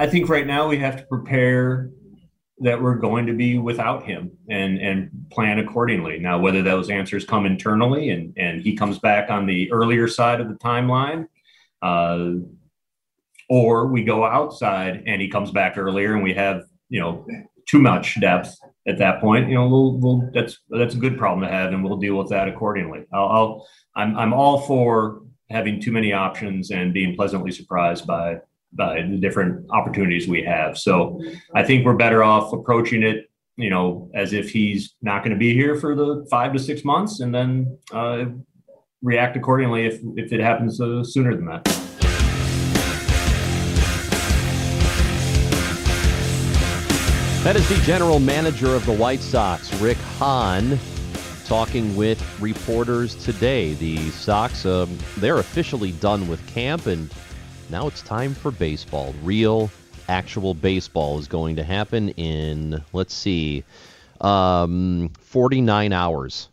I think right now we have to prepare that we're going to be without him and and plan accordingly. Now, whether those answers come internally and and he comes back on the earlier side of the timeline, uh, or we go outside and he comes back earlier and we have you know too much depth at that point. You know, we'll, we'll that's that's a good problem to have, and we'll deal with that accordingly. I'll, I'll I'm I'm all for having too many options and being pleasantly surprised by by the different opportunities we have. So I think we're better off approaching it, you know, as if he's not going to be here for the five to six months, and then uh, react accordingly if if it happens uh, sooner than that. That is the general manager of the White Sox, Rick Hahn, talking with reporters today. The Sox, um, they're officially done with camp, and now it's time for baseball. Real, actual baseball is going to happen in, let's see, um, 49 hours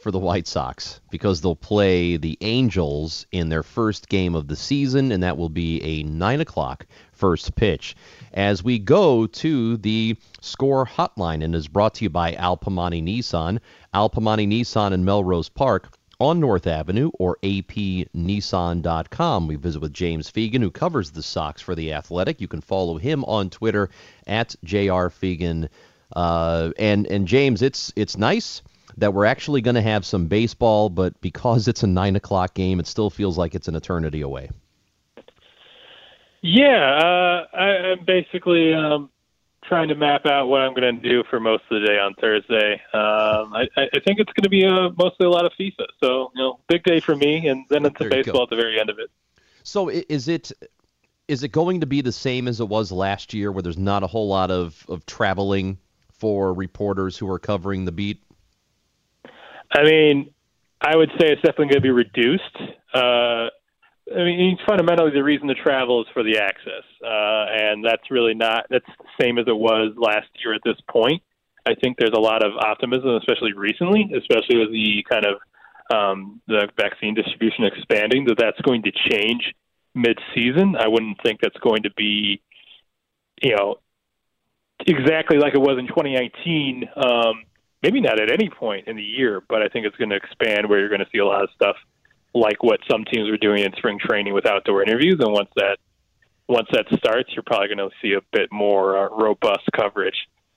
for the White Sox because they'll play the Angels in their first game of the season, and that will be a 9 o'clock first pitch as we go to the score hotline and is brought to you by Al Piemonte Nissan. Al Piemonte Nissan in Melrose Park on North Avenue or apnissan.com. We visit with James Fegan, who covers the Sox for The Athletic. You can follow him on Twitter at jrfegan. Uh, and, and James, it's, it's nice that we're actually going to have some baseball, but because it's a 9 o'clock game, it still feels like it's an eternity away. Yeah, uh, I, I'm basically um, trying to map out what I'm going to do for most of the day on Thursday. Um, I, I think it's going to be a, mostly a lot of FIFA. So, you know, big day for me, and then it's a baseball at the very end of it. So, is it is it going to be the same as it was last year, where there's not a whole lot of, of traveling for reporters who are covering the beat? I mean, I would say it's definitely going to be reduced. Uh, I mean, fundamentally, the reason to travel is for the access, uh, and that's really not that's the same as it was last year at this point. I think there's a lot of optimism, especially recently, especially with the kind of um, the vaccine distribution expanding, that that's going to change mid-season. I wouldn't think that's going to be, you know, exactly like it was in 2019. Um, maybe not at any point in the year, but I think it's going to expand where you're going to see a lot of stuff like what some teams are doing in spring training with outdoor interviews. And once that once that starts, you're probably going to see a bit more uh, robust coverage.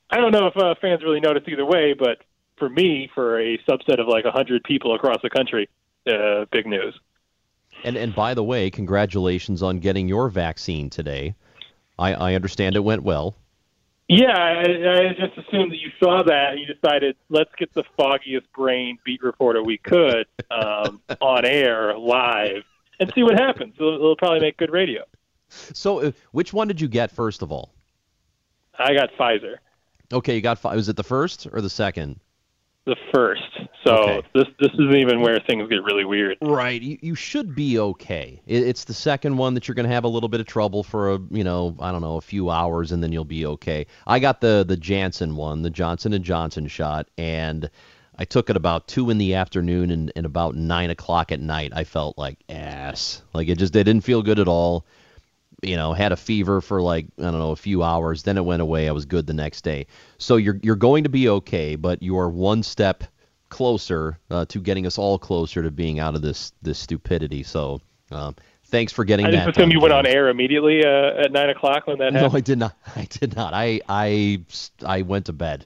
I don't know if uh, fans really notice either way, but for me, for a subset of like 100 people across the country, uh, big news. And and by the way, congratulations on getting your vaccine today. I, I understand it went well. Yeah, I, I just assumed that you saw that and you decided let's get the foggiest brain beat reporter we could um, on air live and see what happens. It'll, it'll probably make good radio. So, uh, which one did you get first of all? I got Pfizer. Okay, you got. Was it the first or the second? The first. So okay. this this isn't even where things get really weird. Right. You, you should be okay. It, it's the second one that you're going to have a little bit of trouble for a you know I don't know a few hours and then you'll be okay. I got the the Janssen one, the Johnson and Johnson shot, and I took it about two in the afternoon and, and about nine o'clock at night. I felt like ass. Like it just it didn't feel good at all you know, had a fever for like I don't know a few hours. Then it went away. I was good the next day. So you're you're going to be okay, but you are one step closer uh, to getting us all closer to being out of this this stupidity. So um, thanks for getting. I just assume you went on air immediately uh, at nine o'clock when that happened. No, I did not. I did not. I I I went to bed,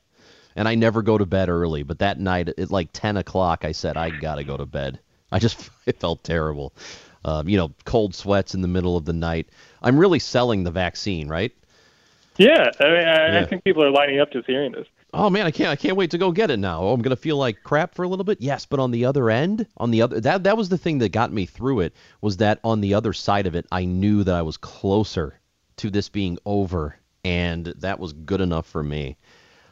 and I never go to bed early. But that night at like ten o'clock, I said I gotta go to bed. I just it felt terrible. Um, you know, cold sweats in the middle of the night. I'm really selling the vaccine, right? Yeah, I mean, I, yeah. I think people are lining up just hearing this. Oh man, I can't I can't wait to go get it now. Oh, I'm gonna feel like crap for a little bit. Yes, but on the other end, on the other that that was the thing that got me through it was that on the other side of it, I knew that I was closer to this being over, and that was good enough for me.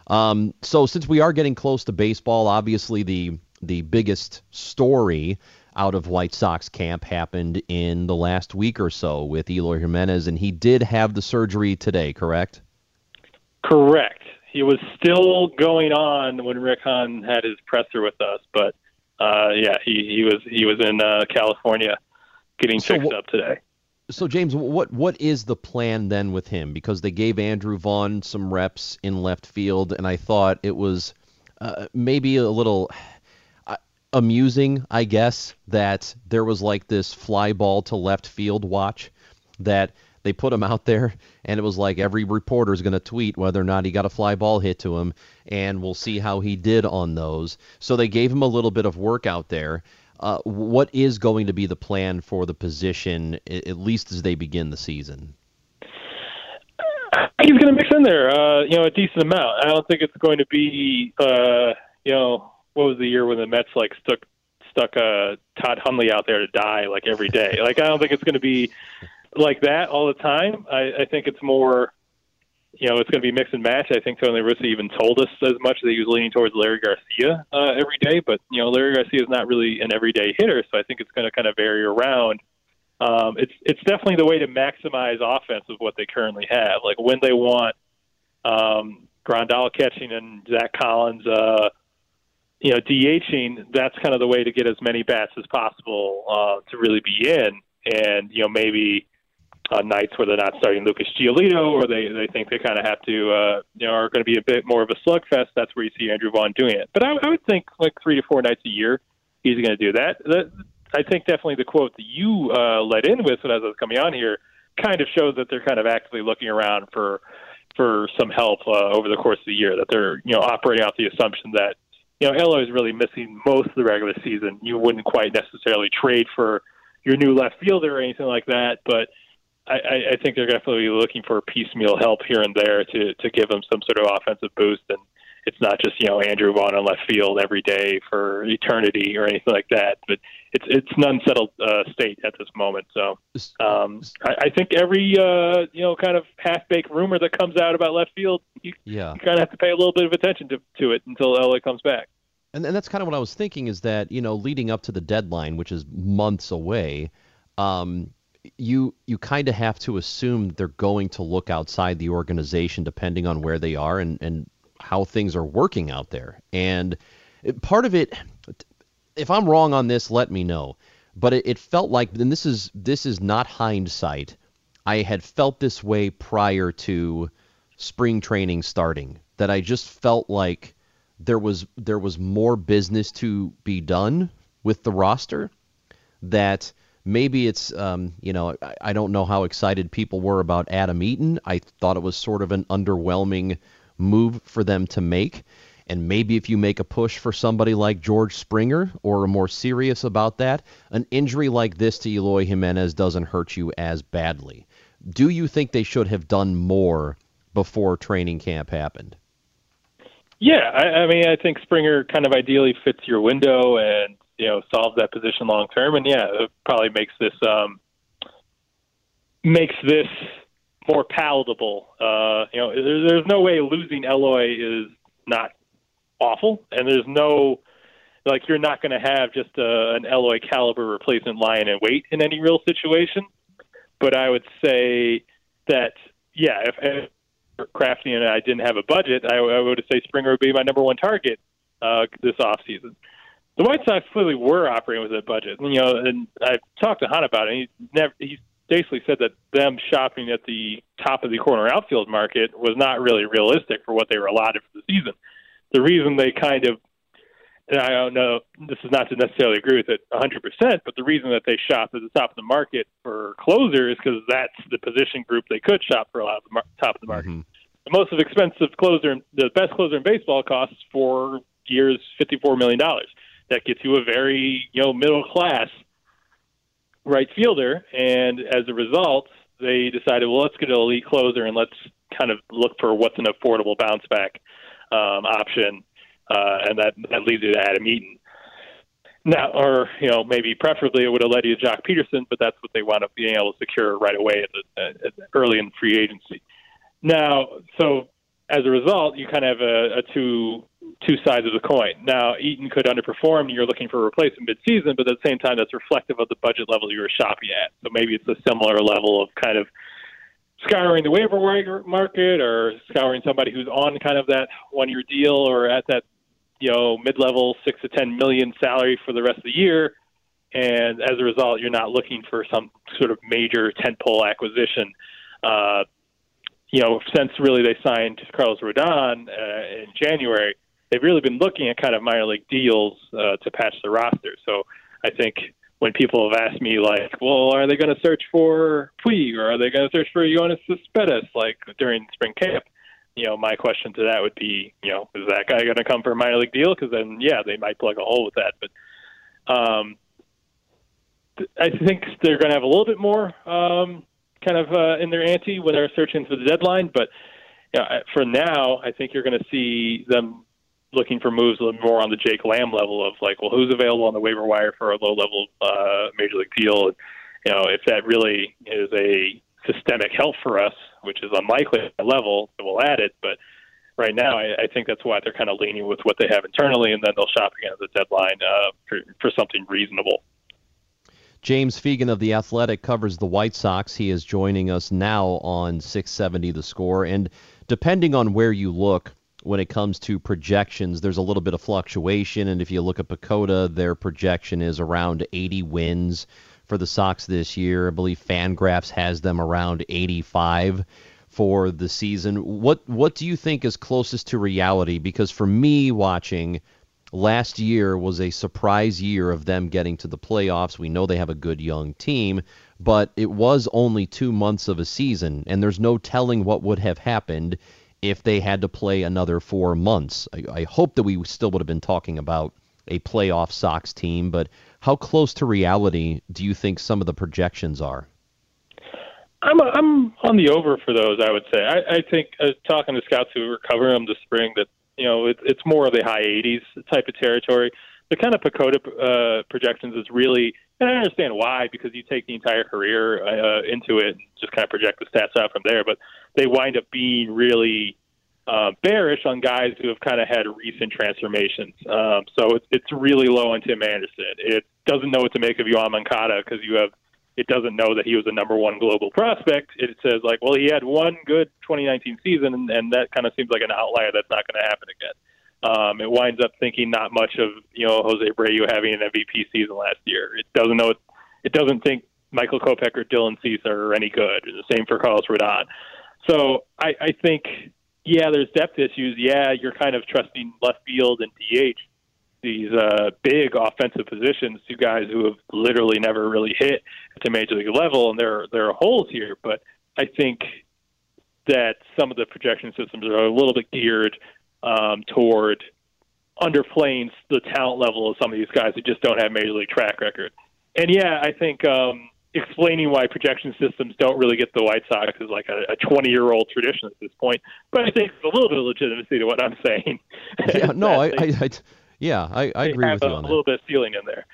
Um, so since we are getting close to baseball, obviously the the biggest story out of White Sox camp happened in the last week or so with Eloy Jimenez, and he did have the surgery today, correct? Correct. He was still going on when Rick Hahn had his presser with us, but uh, yeah, he, he was he was in uh, California getting so fixed up today. So James, what what is the plan then with him? Because they gave Andrew Vaughn some reps in left field, and I thought it was uh, maybe a little amusing, I guess, that there was like this fly ball to left field watch that they put him out there, and it was like every reporter is going to tweet whether or not he got a fly ball hit to him, and we'll see how he did on those. So they gave him a little bit of work out there. Uh, what is going to be the plan for the position, at least as they begin the season? He's going to mix in there, uh, you know, a decent amount. I don't think it's going to be, uh, you know, what was the year when the Mets like stuck stuck uh, Todd Hundley out there to die like every day. Like I don't think it's going to be like that all the time. I, I think it's more, you know, it's going to be mix and match. I think Tony Russa even told us as much that he was leaning towards Leury Garcia uh, every day, but you know, Leury Garcia is not really an everyday hitter, so I think it's going to kind of vary around. Um, it's it's definitely the way to maximize offense of what they currently have. Like when they want um, Grandal catching and Zack Collins, uh, you know, DHing, that's kind of the way to get as many bats as possible uh, to really be in. And you know, maybe on nights where they're not starting Lucas Giolito or they, they think they kind of have to, uh, you know, are going to be a bit more of a slugfest, that's where you see Andrew Vaughn doing it. But I, I would think like three to four nights a year, he's going to do that. that. I think definitely the quote that you uh, led in with when I was coming on here kind of shows that they're kind of actively looking around for for some help uh, over the course of the year. That they're you know operating off the assumption that you know Eloy is really missing most of the regular season. You wouldn't quite necessarily trade for your new left fielder or anything like that, but I, I think they're definitely looking for piecemeal help here and there to to give them some sort of offensive boost, and it's not just you know Andrew Vaughn on left field every day for eternity or anything like that. But it's it's an unsettled uh, state at this moment. So um, I, I think every uh, you know kind of half baked rumor that comes out about left field, you, yeah. you kind of have to pay a little bit of attention to to it until Eloy comes back. And, and that's kind of what I was thinking is that you know leading up to the deadline, which is months away. Um, you you kind of have to assume they're going to look outside the organization depending on where they are and and how things are working out there. And part of it, if I'm wrong on this, let me know. But it, it felt like, and this is this is not hindsight. I had felt this way prior to spring training starting. That I just felt like there was there was more business to be done with the roster. That maybe it's um, you know I, I, don't know how excited people were about Adam Eaton. I thought it was sort of an underwhelming move for them to make. And maybe if you make a push for somebody like George Springer or are more serious about that, an injury like this to Eloy Jimenez doesn't hurt you as badly. Do you think they should have done more before training camp happened? Yeah, I, I mean, I think Springer kind of ideally fits your window, and you know solves that position long term. And yeah, it probably makes this um, makes this more palatable. Uh, you know, there, there's no way losing Eloy is not awful, and there's no like you're not going to have just a, an Eloy caliber replacement lying in wait in any real situation. But I would say that yeah, if, if Crafty and I didn't have a budget, I, I would say Springer would be my number one target uh, this off season the White Sox clearly were operating with a budget. You know, and I talked to Hahn about it. He never he basically said that them shopping at the top of the corner outfield market was not really realistic for what they were allotted for the season. The reason they kind of and I don't know, this is not to necessarily agree with it 100%, but the reason that they shop at the top of the market for closer is because that's the position group they could shop for a lot of the mar- top of the market. Mm-hmm. The most expensive closer, the best closer in baseball costs for years $54 million that gets you a very you know middle class right fielder, and as a result, they decided, well, let's get an elite closer and let's kind of look for what's an affordable bounce back um, option, uh, and that that leads you to Adam Eaton. Now, or you know, maybe preferably it would have led you to Joc Pederson, but that's what they wound up being able to secure right away at the, at early in free agency. Now, so as a result, you kind of have a, a two two sides of the coin. Now, Eaton could underperform, and you're looking for a replacement midseason, but at the same time, that's reflective of the budget level you were shopping at. So maybe it's a similar level of kind of scouring the waiver market or scouring somebody who's on kind of that one-year deal or at that you know mid-level six to ten million salary for the rest of the year. and as a result, you're not looking for some sort of major tentpole acquisition. Uh, you know, since really they signed Carlos Rodon uh, in January, they've really been looking at kind of minor league deals uh, to patch the roster. So I think when people have asked me like, well, are they going to search for Puig or are they going to search for Yoenis Cespedes like during spring camp? You know, my question to that would be, you know, is that guy going to come for a minor league deal? Because then, yeah, they might plug a hole with that. But um, I think they're going to have a little bit more um, kind of uh, in their ante when they're searching for the deadline. But you know, for now, I think you're going to see them looking for moves a little more on the Jake Lamb level of like, well, who's available on the waiver wire for a low level uh, major league deal? You know, if that really is a systemic help for us, which is unlikely at the level, we'll add it. But right now, I, I think that's why they're kind of leaning with what they have internally, and then they'll shop again at the deadline uh, for, for something reasonable. James Fegan of The Athletic covers the White Sox. He is joining us now on 670 The Score. And depending on where you look when it comes to projections, there's a little bit of fluctuation. And if you look at PECOTA, their projection is around 80 wins for the Sox this year. I believe Fangraphs has them around 85 for the season. What what do you think is closest to reality? Because for me, watching last year was a surprise year of them getting to the playoffs. We know they have a good young team, but it was only two months of a season, and there's no telling what would have happened if they had to play another four months. I, I hope that we still would have been talking about a playoff Sox team, but how close to reality do you think some of the projections are? I'm I'm on the over for those. I would say. I, I think uh, talking to scouts who were covering them this spring that you know, it, it's more of the high 80s type of territory. The kind of PECOTA uh, projections is really, and I understand why, because you take the entire career uh, into it and just kind of project the stats out from there. But they wind up being really uh, bearish on guys who have kind of had recent transformations. Um, so it's, it's really low on Tim Anderson. It doesn't know what to make of Yoan Moncada because you have it doesn't know that he was a number one global prospect. It says like, well, he had one good 2019 season, and, and that kind of seems like an outlier that's not going to happen again. Um, it winds up thinking not much of you know Jose Abreu having an MVP season last year. It doesn't know it, doesn't think Michael Kopech or Dylan Cease are any good. The same for Carlos Rodon. So I, I think yeah, there's depth issues. Yeah, you're kind of trusting left field and DH these uh, big offensive positions to guys who have literally never really hit at the major league level, and there there are holes here. But I think that some of the projection systems are a little bit geared um, toward underplaying the talent level of some of these guys who just don't have major league track record. And yeah, I think um, explaining why projection systems don't really get the White Sox is like a 20 year old tradition at this point. But I think there's a little bit of legitimacy to what I'm saying. Yeah, no, I, I, I, yeah, I, I agree with you on that. A little bit of feeling in there.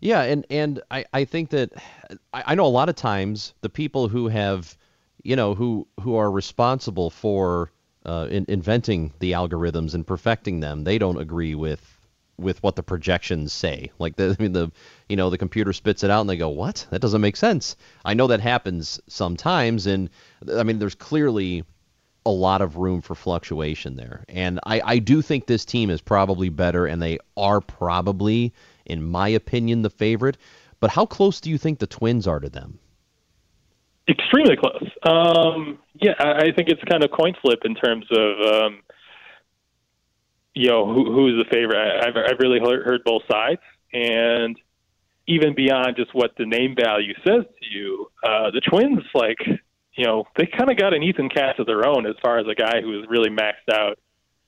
Yeah, and and I, I think that I, I know a lot of times the people who have, you know, who who are responsible for uh, in, inventing the algorithms and perfecting them, they don't agree with with what the projections say. Like the I mean the you know the computer spits it out and they go, "What? That doesn't make sense." I know that happens sometimes, and I mean there's clearly a lot of room for fluctuation there. And I, I do think this team is probably better, and they are probably, in my opinion, the favorite. But how close do you think the Twins are to them? Extremely close. Um, yeah, I think it's kind of coin flip in terms of, um, you know, who, who's the favorite. I've, I've really heard, heard both sides, and even beyond just what the name value says to you, uh, the Twins like you know, they kind of got an Ethan Katz of their own as far as a guy who has really maxed out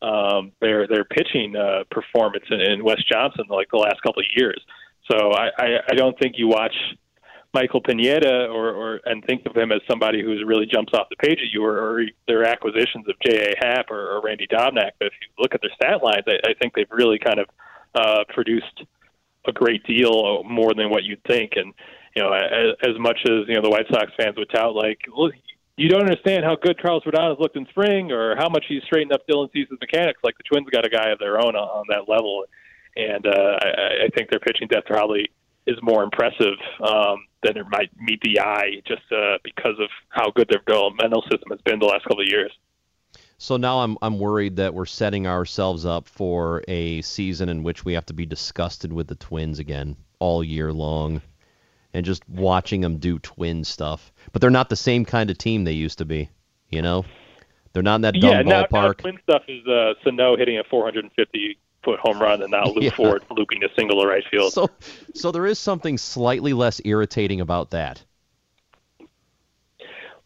um, their their pitching uh, performance in, in Wes Johnson like the last couple of years. So I, I, I don't think you watch Michael Pineda or, or and think of him as somebody who really jumps off the page at you, or, or their acquisitions of J.A. Happ or, or Randy Dobnak. But if you look at their stat lines, I, I think they've really kind of uh, produced a great deal more than what you'd think. And you know, as, as much as you know the White Sox fans would tout like, you don't understand how good Carlos Rodon has looked in spring, or how much he's straightened up Dylan Cease's mechanics. Like the Twins got a guy of their own on, on that level, and uh, I, I think their pitching depth probably is more impressive um, than it might meet the eye, just uh, because of how good their developmental system has been the last couple of years. So now I'm I'm worried that we're setting ourselves up for a season in which we have to be disgusted with the Twins again. all year long, and just watching them do twin stuff. But they're not the same kind of team they used to be. You know, they're not in that dumb yeah, now, ballpark. now twin stuff is uh, Sano hitting a 450 foot home run, and now Luke Yeah. Ford looping a single to right field. So, so there is something slightly less irritating about that.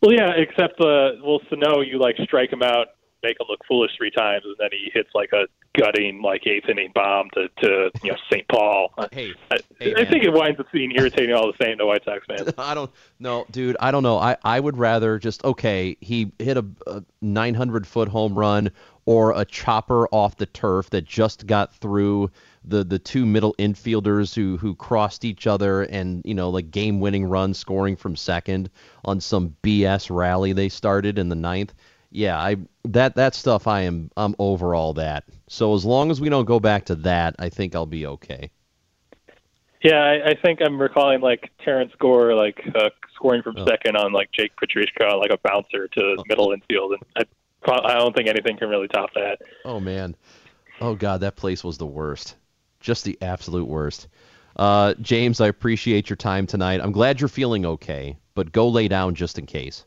Well, yeah, except uh, well, Sano, you like strike him out, make him look foolish three times, and then he hits like a gutting like eighth inning bomb to to you know St. Paul. Hey, I, Hey, I think it winds up being irritating all the same to White Sox fans. I don't know, dude. I don't know. I, I would rather just okay. He hit a, a 900 foot home run or a chopper off the turf that just got through the the two middle infielders who who crossed each other and you know like game winning run scoring from second on some BS rally they started in the ninth. Yeah, I that that stuff I am I'm over all that. So as long as we don't go back to that, I think I'll be okay. Yeah, I, I think I'm recalling like Terrance Gore like uh, scoring from Oh. second on like Jake Petricka like a bouncer to the middle infield, and I I don't think anything can really top that. Oh man. Oh god, that place was the worst. Just the absolute worst. Uh, James, I appreciate your time tonight. I'm glad you're feeling okay, but go lay down just in case.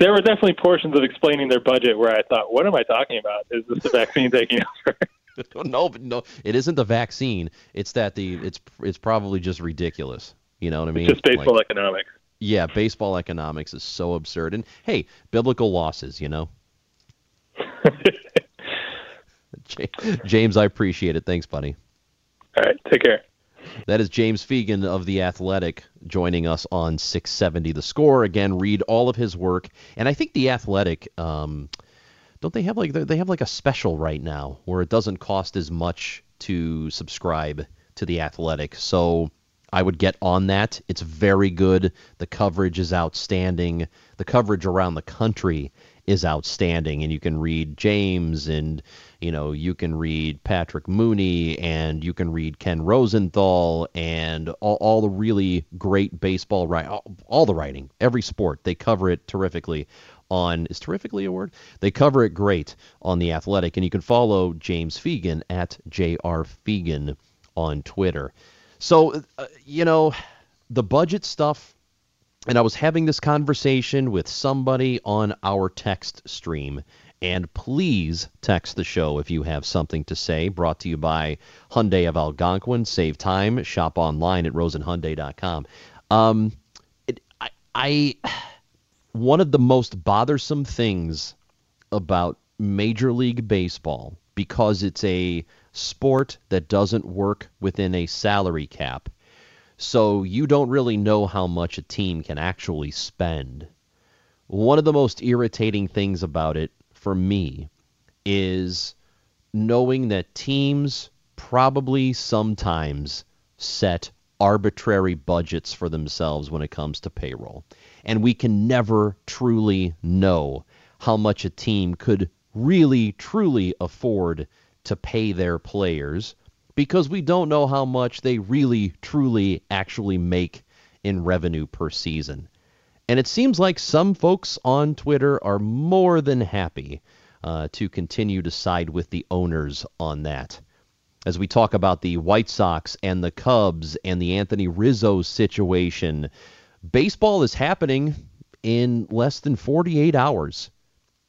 There were definitely portions of explaining their budget where I thought, "What am I talking about? Is this the vaccine taking over?" no, but no, it isn't the vaccine. It's that the it's it's probably just ridiculous. You know what I mean? Just baseball Like, economics. yeah, baseball economics is so absurd. And hey, biblical losses, you know. James, I appreciate it. Thanks, buddy. All right, take care. That is James Fegan of The Athletic joining us on 670 The Score. Again, read all of his work. And I think The Athletic, um, don't they have like they have like a special right now where it doesn't cost as much to subscribe to The Athletic. So I would get on that. It's very good. The coverage is outstanding. The coverage around the country is outstanding and you can read James and you know you can read Patrick Mooney and you can read Ken Rosenthal and all, all the really great baseball right all, all the writing every sport. They cover it terrifically on is terrifically a word? They cover it great on the athletic and you can follow James Fegan at JR Fegan on Twitter. So uh, you know the budget stuff and I was having this conversation with somebody on our text stream. And please text the show if you have something to say. Brought to you by Hyundai of Algonquin. Save time. Shop online at rosenhyundai.com. Um, it, I, I, one of the most bothersome things about Major League Baseball, because it's a sport that doesn't work within a salary cap, so you don't really know how much a team can actually spend. One of the most irritating things about it for me is knowing that teams probably sometimes set arbitrary budgets for themselves when it comes to payroll. And we can never truly know how much a team could really, truly afford to pay their players because we don't know how much they really, truly actually make in revenue per season. And it seems like some folks on Twitter are more than happy uh, to continue to side with the owners on that. As we talk about the White Sox and the Cubs and the Anthony Rizzo situation, baseball is happening in less than 48 hours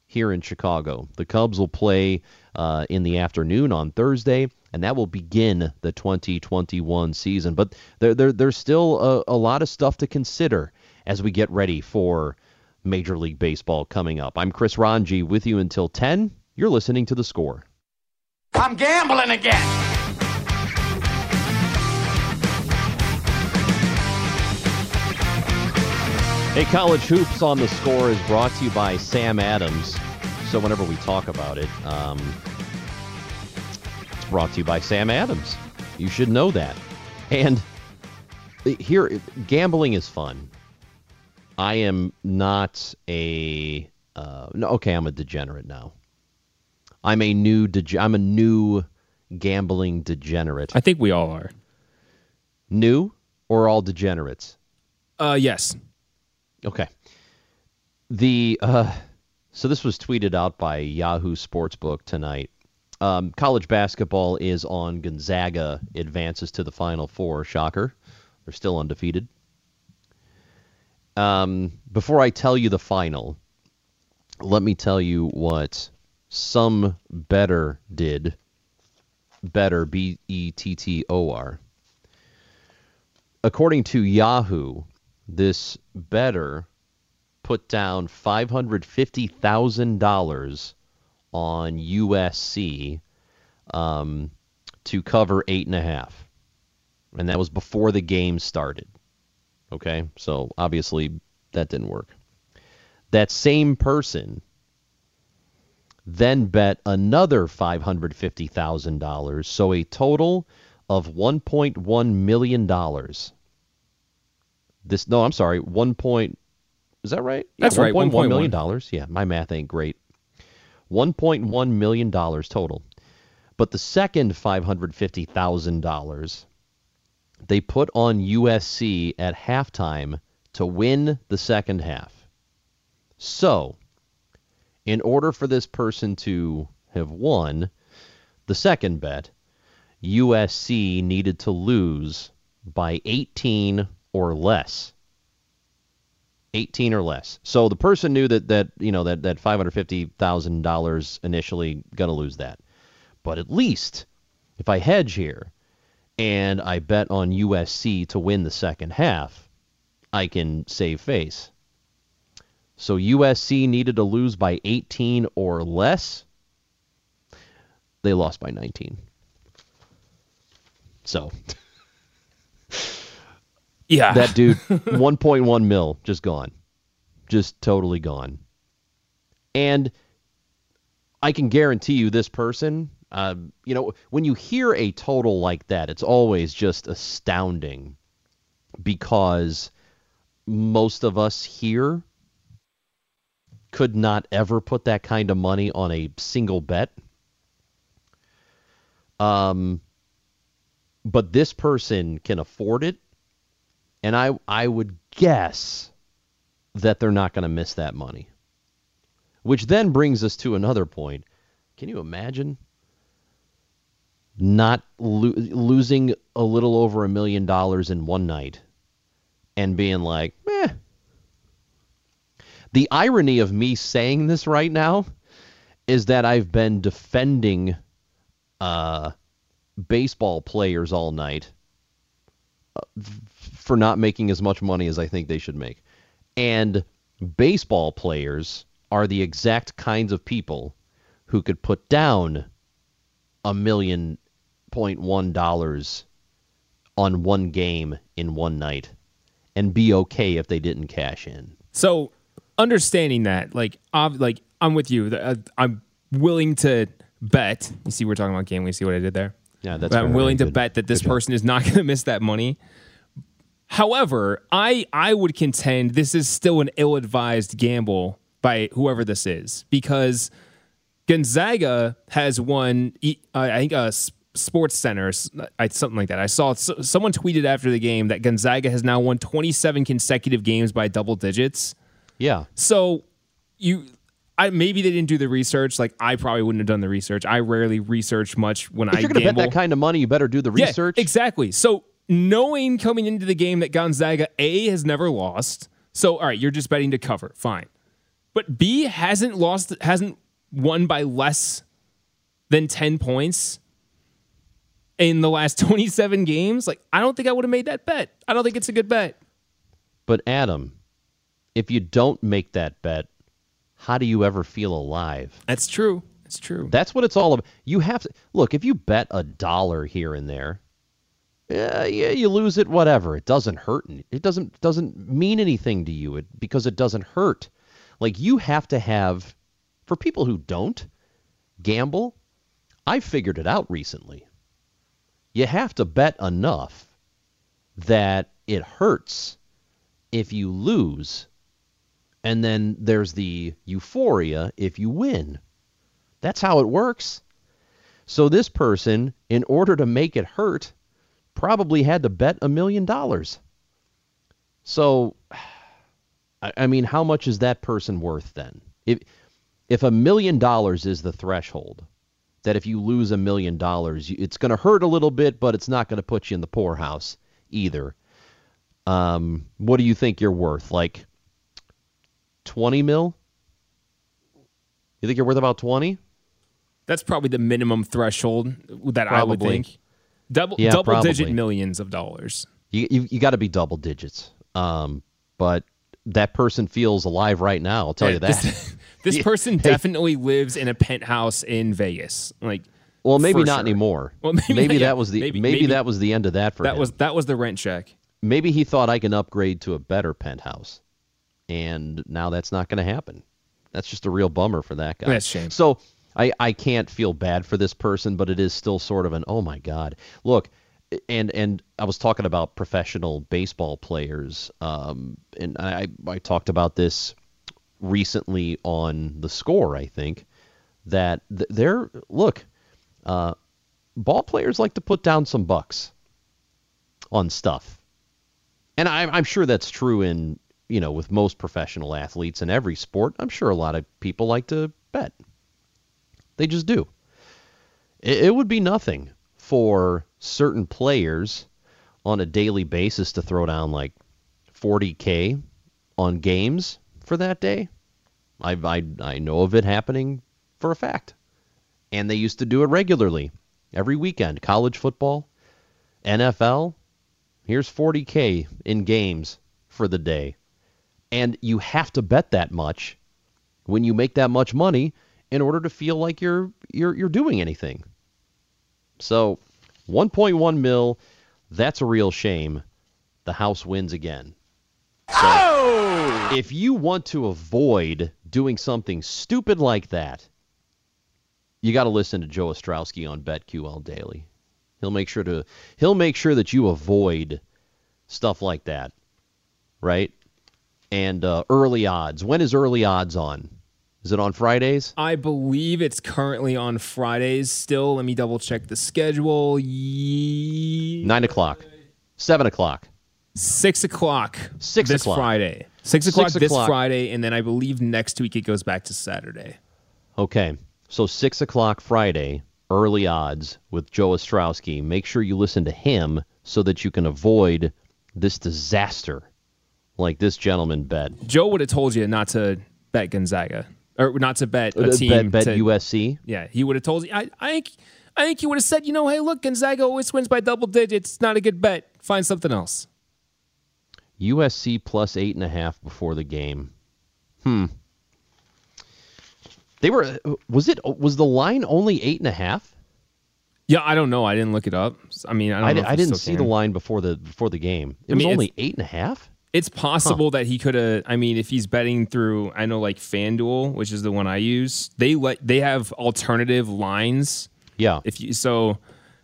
here in Chicago. The Cubs will play uh, in the afternoon on Thursday, and that will begin the 2021 season. But there, there, there's still a, a lot of stuff to consider as we get ready for Major League Baseball coming up. I'm Chris Rongey with you until 10. You're listening to The Score. I'm gambling again. Hey, College Hoops on the Score is brought to you by Sam Adams. So whenever we talk about it, um, it's brought to you by Sam Adams. You should know that. And here, gambling is fun. I am not a uh, no. Okay, I'm a degenerate now. I'm a new dege- I'm a new gambling degenerate. I think we all are. New or all degenerates? Uh, yes. Okay. The uh, so this was tweeted out by Yahoo Sportsbook tonight. Um, college basketball is on Gonzaga advances to the Final Four. Shocker. They're still undefeated. Um, before I tell you the final, let me tell you what some better did. Better, B E T T O R. According to Yahoo, this better put down $550,000 on USC um, to cover eight and a half. And that was before the game started. Okay, so obviously that didn't work. That same person then bet another $550,000, so a total of $1.1 million. This no, I'm sorry, 1. Point, is that right? Yeah, That's right, $1.1 million. Yeah, my math ain't great. 1.1 million dollars total. But the second $550,000 they put on USC at halftime to win the second half. So, in order for this person to have won the second bet, USC needed to lose by 18 or less. 18 or less. So the person knew that that you know that that $550,000 initially going to lose that. But at least if I hedge here and I bet on USC to win the second half, I can save face. So USC needed to lose by 18 or less. They lost by 19. So yeah. That dude 1.1 mil just gone. Just totally gone. And I can guarantee you this person uh, you know, when you hear a total like that, it's always just astounding because most of us here could not ever put that kind of money on a single bet. Um, but this person can afford it, and I I would guess that they're not going to miss that money. Which then brings us to another point. Can you imagine not lo- losing a little over a million dollars in one night and being like, "Meh." The irony of me saying this right now is that I've been defending uh, baseball players all night for not making as much money as I think they should make. And baseball players are the exact kinds of people who could put down a million point one dollars on one game in one night and be okay if they didn't cash in. So understanding that, like, ob- like I'm with you. Uh, I'm willing to bet. You see, we're talking about game. We see what I did there. Yeah, that's. I'm willing to good. bet that this person is not going to miss that money. However, I I would contend this is still an ill-advised gamble by whoever this is because Gonzaga has won. Uh, I think a Sports Center, something like that. I saw someone tweeted after the game that Gonzaga has now won 27 consecutive games by double digits. Yeah. So you I, maybe they didn't do the research. Like I probably wouldn't have done the research. I rarely research much when I gamble. if I. You're going to bet that kind of money. You better do the research. Yeah, exactly. So knowing coming into the game that Gonzaga A has never lost. So all right, you're just betting to cover. Fine, but B hasn't lost. Hasn't won by less than ten points in the last 27 games. Like I don't think I would have made that bet. I don't think it's a good bet. But Adam, if you don't make that bet, how do you ever feel alive? That's true. It's true. That's what it's all about. You have to look. If you bet a dollar here and there, yeah, yeah, you lose it. Whatever. It doesn't hurt. It doesn't doesn't mean anything to you. It, because it doesn't hurt. Like you have to have. For people who don't gamble, I figured it out recently. You have to bet enough that it hurts if you lose and then there's the euphoria if you win. That's how it works. So this person, in order to make it hurt, probably had to bet a million dollars. So, I mean, how much is that person worth then? If if a million dollars is the threshold, that if you lose a million dollars, it's going to hurt a little bit, but it's not going to put you in the poorhouse either. Um, what do you think you're worth? Like 20 mil? You think you're worth about 20? That's probably the minimum threshold that I would think. Double Yeah, double digit millions of dollars. You you, you got to be double digits. Um, but that person feels alive right now. I'll tell you that. This, this Yeah. person Hey. definitely lives in a penthouse in Vegas. Like well, maybe not sure. anymore. Well, maybe maybe that was the maybe, maybe- maybe- that was the end of that for that him. was that was the rent check. maybe he thought I can upgrade to a better penthouse, and now that's not going to happen. That's just a real bummer for that guy. That's shame. So I I can't feel bad for this person, but it is still sort of an oh my god. Look, and and I was talking about professional baseball players, um, and I I talked about this recently on the score. I think that they're look, uh, ball players like to put down some bucks on stuff. And I'm, I'm sure that's true in, you know, with most professional athletes in every sport. I'm sure a lot of people like to bet. They just do. It, it would be nothing for certain players on a daily basis to throw down like 40K on games for that day. I, I, I know of it happening for a fact. And they used to do it regularly every weekend. College football, NFL, here's 40K in games for the day. And you have to bet that much when you make that much money in order to feel like you're you're you're doing anything. So 1.1 mil, that's a real shame. The house wins again. So oh! if you want to avoid doing something stupid like that, you got to listen to Joe Ostrowski on BetQL Daily. He'll make sure to he'll make sure that you avoid stuff like that, right? And uh, early odds. When is early odds on? Is it on Fridays? I believe it's currently on Fridays still. Let me double check the schedule. Ye- Nine o'clock, seven o'clock. Six o'clock. Six this o'clock. Friday. Six o'clock Six this o'clock. Friday, and then I believe next week it goes back to Saturday. Okay, so six o'clock Friday, early odds with Joe Ostrowski. Make sure you listen to him so that you can avoid this disaster, like this gentleman bet. Joe would have told you not to bet Gonzaga or not to bet a team. bet bet to- USC. Yeah, he would have told you. I, I think. I think he would have said, you know, hey, look, Gonzaga always wins by double digits. Not a good bet. Find something else. USC plus eight and a half before the game. Hmm. They were. Was it? Was the line only eight and a half? Yeah, I don't know. I didn't look it up. I mean, I don't I, know. I didn't see the line before the before the game. It I was only eight and a half. It's possible that he could have. I mean, if he's betting through, I know like FanDuel, which is the one I use. They let they have alternative lines. Yeah. If you so,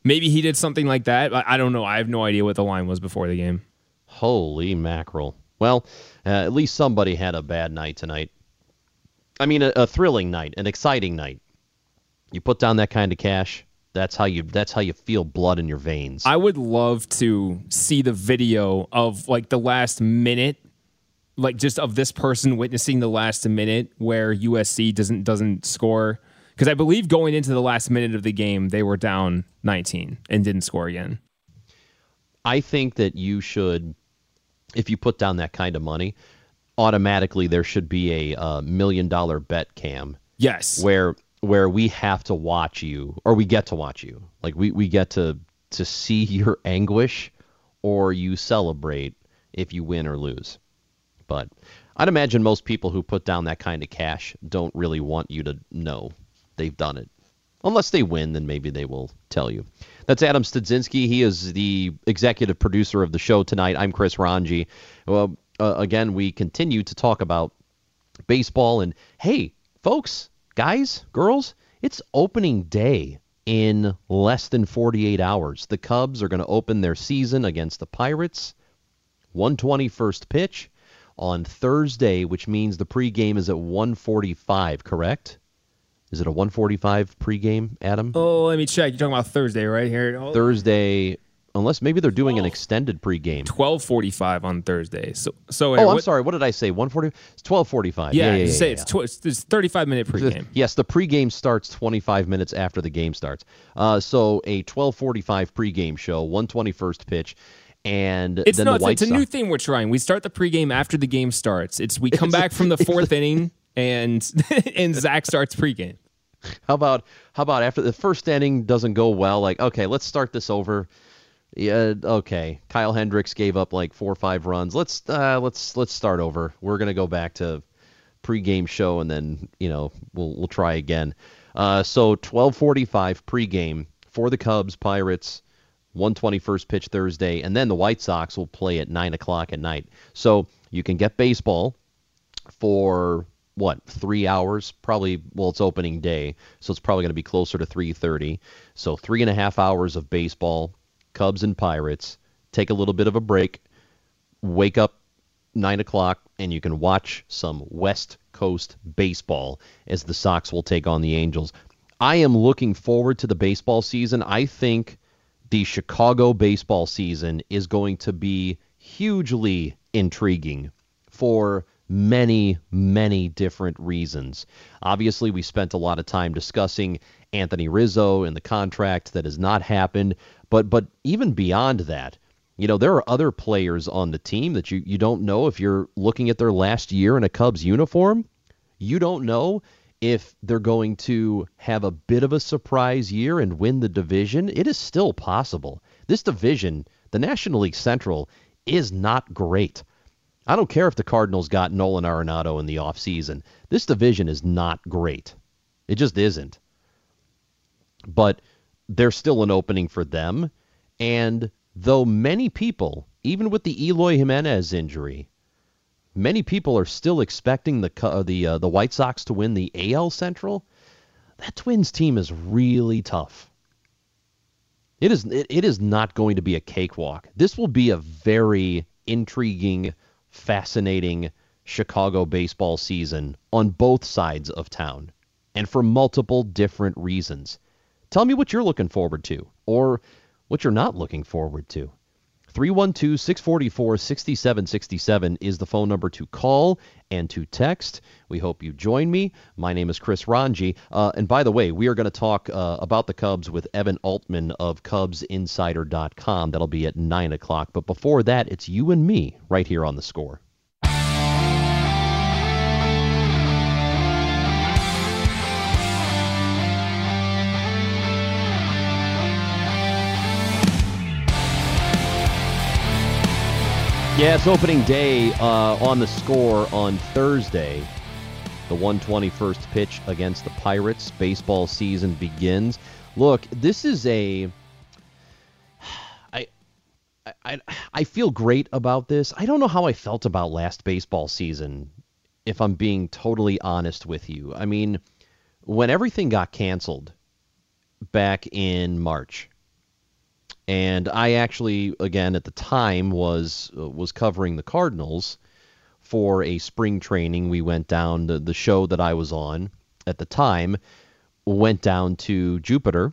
maybe he did something like that. I, I don't know. I have no idea what the line was before the game. Holy mackerel. Well, uh, at least somebody had a bad night tonight. I mean, a, a thrilling night, an exciting night. You put down that kind of cash. That's how you. That's how you feel blood in your veins. I would love to see the video of like the last minute, like just of this person witnessing the last minute where USC doesn't doesn't score. Because I believe going into the last minute of the game, they were down 19 and didn't score again. I think that you should, if you put down that kind of money, automatically there should be a uh, million dollar bet cam Yes. where where we have to watch you or we get to watch you. Like we, we get to to see your anguish or you celebrate if you win or lose. But i'd imagine most people who put down that kind of cash don't really want you to know they've done it. Unless they win then maybe they will tell you. That's adam studzinski. He is the executive producer of the show tonight. I'm chris rongey. Well uh, again we continue to talk about baseball. And hey, folks, guys, girls, it's opening day in less than 48 hours. The Cubs are going to open their season against the Pirates. 120 first pitch on Thursday, which means the pregame is at 145, correct? Is it a 145 pregame, Adam? Oh, let me check. You're talking about Thursday, right here. Oh, Thursday, unless maybe they're doing an extended pregame. Twelve forty-five on Thursday. So, so Oh, I'm what- sorry. What did I say? 140? It's 1245. Yeah, Yeah, yeah, yeah. say yeah, it's, tw- it's thirty-five minute pregame. Yes, the pregame starts 25 minutes after the game starts. Uh, so a 1245 pregame show, 121st pitch, and It's then no, the it's, it's a new thing we're trying. We start the pregame after the game starts. It's we come back from the fourth inning and and Zach starts pregame. How about how about after the first inning doesn't go well? Like, okay, let's start this over. Yeah, okay. Kyle Hendricks gave up like four or five runs. Let's uh, let's let's start over. We're gonna go back to pregame show and then you know we'll we'll try again. Uh, so 12:45 pregame for the Cubs Pirates. 121st pitch Thursday, and then the White Sox will play at nine o'clock at night. So you can get baseball for what three hours probably well it's opening day so it's probably going to be closer to 3.30 so three and a half hours of baseball cubs and pirates take a little bit of a break wake up nine o'clock and you can watch some west coast baseball as the sox will take on the angels i am looking forward to the baseball season i think the chicago baseball season is going to be hugely intriguing for many, many different reasons. Obviously, we spent a lot of time discussing Anthony Rizzo and the contract that has not happened, but but even beyond that, you know, there are other players on the team that you, you don't know if you're looking at their last year in a Cubs uniform. You don't know if they're going to have a bit of a surprise year and win the division. It is still possible. This division, the National League Central, is not great. I don't care if the Cardinals got Nolan Arenado in the offseason. This division is not great. It just isn't. But there's still an opening for them. And though many people, even with the Eloy Jimenez injury, many people are still expecting the the uh, the White Sox to win the AL Central, that Twins team is really tough. It is it, it is not going to be a cakewalk. This will be a very intriguing, fascinating Chicago baseball season on both sides of town and for multiple different reasons. Tell me what you're looking forward to or what you're not looking forward to. 312 644 6767 is the phone number to call and to text. We hope you join me. My name is Chris Rongey. Uh, and by the way, we are going to talk uh, about the Cubs with Evan Altman of CubsInsider.com. That'll be at 9 o'clock. But before that, it's you and me right here on the score. Yeah, it's opening day uh, on the score on Thursday. The 121st pitch against the Pirates. Baseball season begins. Look, this is a. I, I, I feel great about this. I don't know how I felt about last baseball season, if I'm being totally honest with you. I mean, when everything got canceled back in March, and I actually, again, at the time was uh, was covering the Cardinals for a spring training. We went down the the show that I was on at the time went down to Jupiter,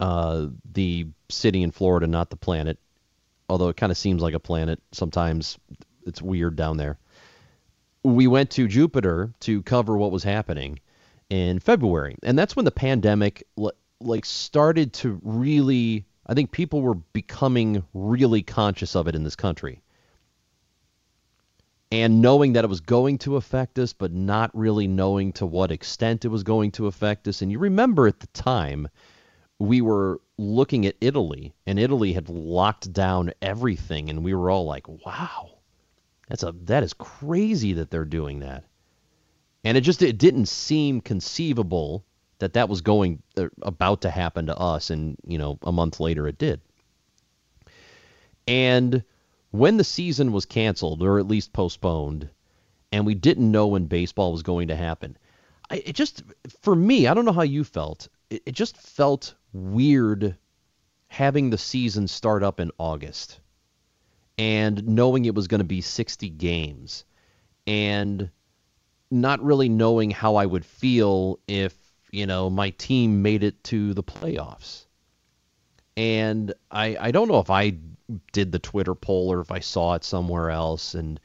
uh, the city in Florida, not the planet. Although it kind of seems like a planet sometimes. It's weird down there. We went to Jupiter to cover what was happening in February, and that's when the pandemic like started to really I think people were becoming really conscious of it in this country. And knowing that it was going to affect us, but not really knowing to what extent it was going to affect us. And you remember at the time, we were looking at Italy, and Italy had locked down everything, and we were all like, wow, that's a that is crazy that they're doing that. And it just it didn't seem conceivable that that was going uh, about to happen to us and you know a month later it did. And when the season was canceled or at least postponed and we didn't know when baseball was going to happen I, it just for me i don't know how you felt it, it just felt weird having the season start up in august and knowing it was going to be 60 games and not really knowing how i would feel if you know, my team made it to the playoffs. And I, I don't know if I did the Twitter poll or if I saw it somewhere else, and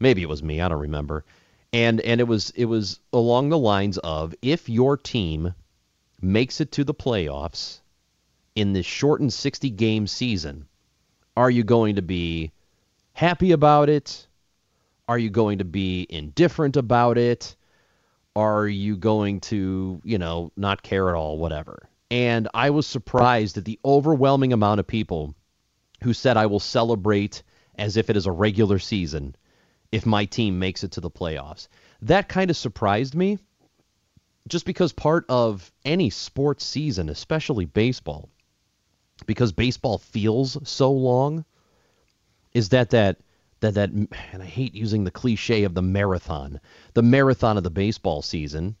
maybe it was me. I don't remember. And and it was it was along the lines of if your team makes it to the playoffs in this shortened 60 game season, are you going to be happy about it? Are you going to be indifferent about it? Are you going to, you know, not care at all, whatever? And I was surprised at the overwhelming amount of people who said I will celebrate as if it is a regular season if my team makes it to the playoffs. That kind of surprised me just because part of any sports season, especially baseball, because baseball feels so long, is that that that that and I hate using the cliche of the marathon, the marathon of the baseball season,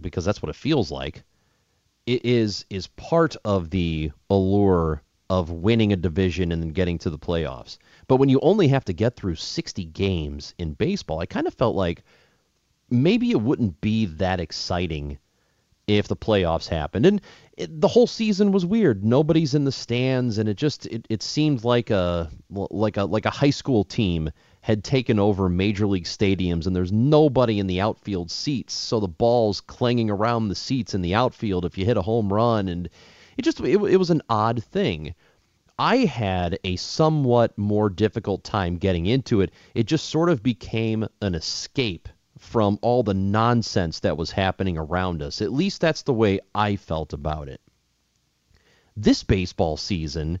because that's what it feels like. It is is part of the allure of winning a division and then getting to the playoffs. But when you only have to get through 60 games in baseball, I kind of felt like maybe it wouldn't be that exciting if the playoffs happened. And it, the whole season was weird. Nobody's in the stands, and it just it, it seemed like a like a like a high school team had taken over major league stadiums, and there's nobody in the outfield seats, so the ball's clanging around the seats in the outfield if you hit a home run, and it just it, it was an odd thing. I had a somewhat more difficult time getting into it. It just sort of became an escape from all the nonsense that was happening around us. At least that's the way I felt about it. This baseball season,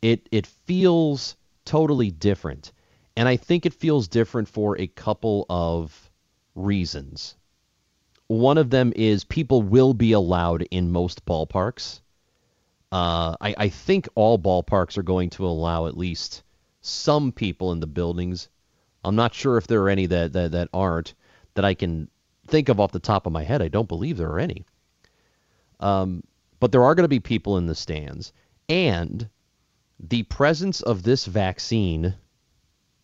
it it feels totally different. And I think it feels different for a couple of reasons. One of them is people will be allowed in most ballparks. Uh, I, I think all ballparks are going to allow at least some people in the buildings. I'm not sure if there are any that, that, that aren't that I can think of off the top of my head. I don't believe there are any. Um, but there are going to be people in the stands. And the presence of this vaccine,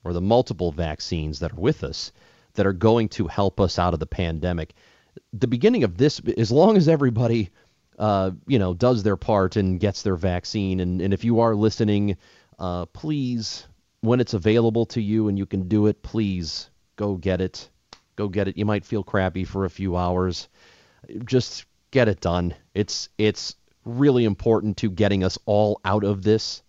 or the multiple vaccines that are with us, that are going to help us out of the pandemic, the beginning of this, as long as everybody, uh, you know, does their part and gets their vaccine, and, and if you are listening, uh, please, when it's available to you and you can do it, please go get it go get it. You might feel crappy for a few hours. Just get it done. It's it's really important to getting us all out of this.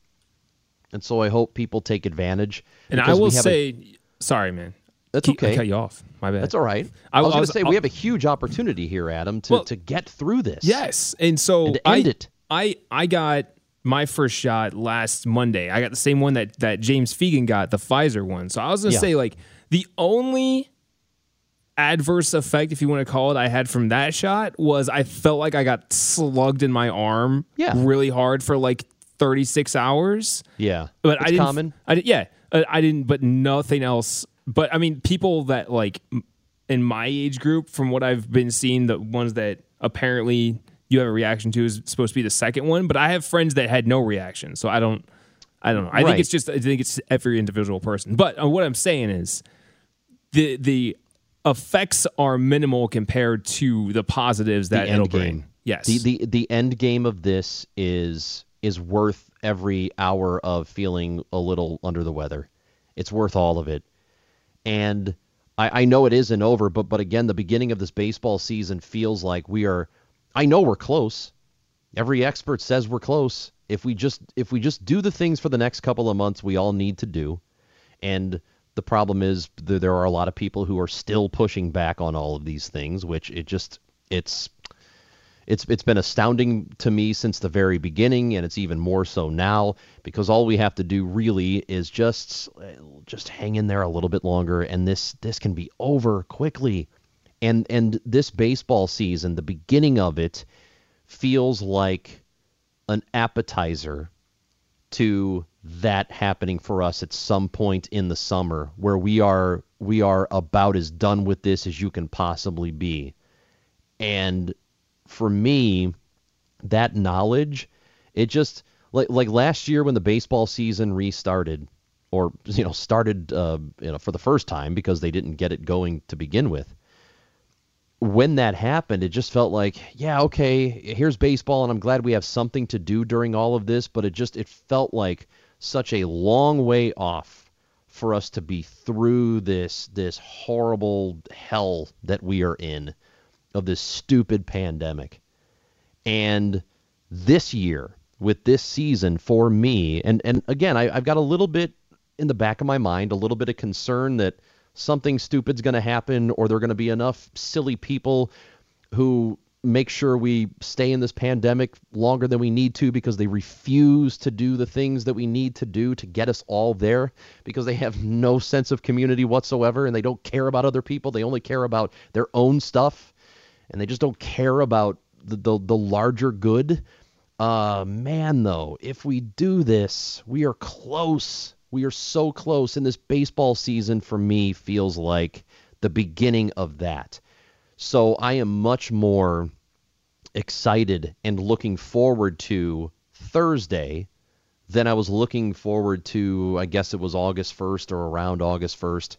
And so I hope people take advantage. And I will say, a, sorry, man. That's okay. I cut you off. My bad. That's all right. I, I was, going to say I'll, we have a huge opportunity here, Adam, to, well, to get through this. Yes, and so and end I, it. I I got my first shot last Monday. I got the same one that that James Fegan got, the Pfizer one. So I was going to yeah. say like the only adverse effect, if you want to call it, I had from that shot was I felt like I got slugged in my arm yeah. really hard for like 36 hours. Yeah. But it's I didn't, common. I yeah. Uh, I didn't, but nothing else. But I mean, people that like in my age group, from what I've been seeing, the ones that apparently you have a reaction to is supposed to be the second one. But I have friends that had no reaction. So I don't, I don't know. I right. think it's just, I think it's every individual person. But uh, what I'm saying is, the the effects are minimal compared to the positives that the it'll game. Yes. The, the the end game of this is is worth every hour of feeling a little under the weather. It's worth all of it. And I, I know it isn't over, but but again, the beginning of this baseball season feels like we are I know we're close. Every expert says we're close. If we just if we just do the things for the next couple of months we all need to do, and the problem is there are a lot of people who are still pushing back on all of these things, which it just it's it's it's been astounding to me since the very beginning, and it's even more so now because all we have to do really is just just hang in there a little bit longer, and this this can be over quickly. And and this baseball season, the beginning of it, feels like an appetizer to that happening for us at some point in the summer where we are we are about as done with this as you can possibly be. And for me, that knowledge, it just like like last year when the baseball season restarted or you know started uh, you know for the first time because they didn't get it going to begin with. When that happened, it just felt like, yeah, okay, here's baseball, and I'm glad we have something to do during all of this. But it just it felt like such a long way off for us to be through this this horrible hell that we are in of this stupid pandemic. And this year, with this season for me, and and again, I, I've got a little bit in the back of my mind, a little bit of concern that something stupid's going to happen or there are going to be enough silly people who make sure we stay in this pandemic longer than we need to because they refuse to do the things that we need to do to get us all there because they have no sense of community whatsoever and they don't care about other people. They only care about their own stuff and they just don't care about the, the, the larger good. Uh, man, though, if we do this, we are close we are so close, and this baseball season for me feels like the beginning of that. So I am much more excited and looking forward to Thursday than I was looking forward to, I guess it was August 1st or around August 1st,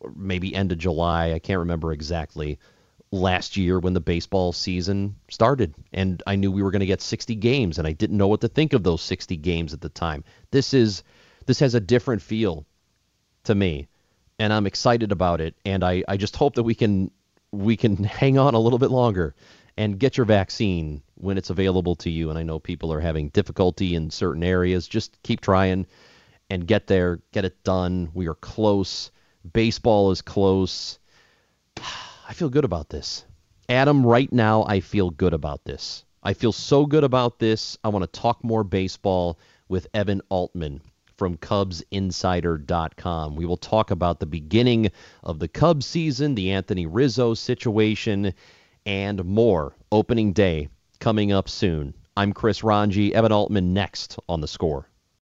or maybe end of July. I can't remember exactly. Last year when the baseball season started, and I knew we were going to get 60 games, and I didn't know what to think of those 60 games at the time. This is this has a different feel to me, and I'm excited about it. And I, I just hope that we can we can hang on a little bit longer and get your vaccine when it's available to you. And I know people are having difficulty in certain areas. Just keep trying and get there, get it done. We are close. Baseball is close. I feel good about this. Adam, right now, I feel good about this. I feel so good about this. I want to talk more baseball with Evan Altman from CubsInsider.com. We will talk about the beginning of the Cubs season, the Anthony Rizzo situation, and more. Opening day coming up soon. I'm Chris Rongey. Evan Altman next on the score.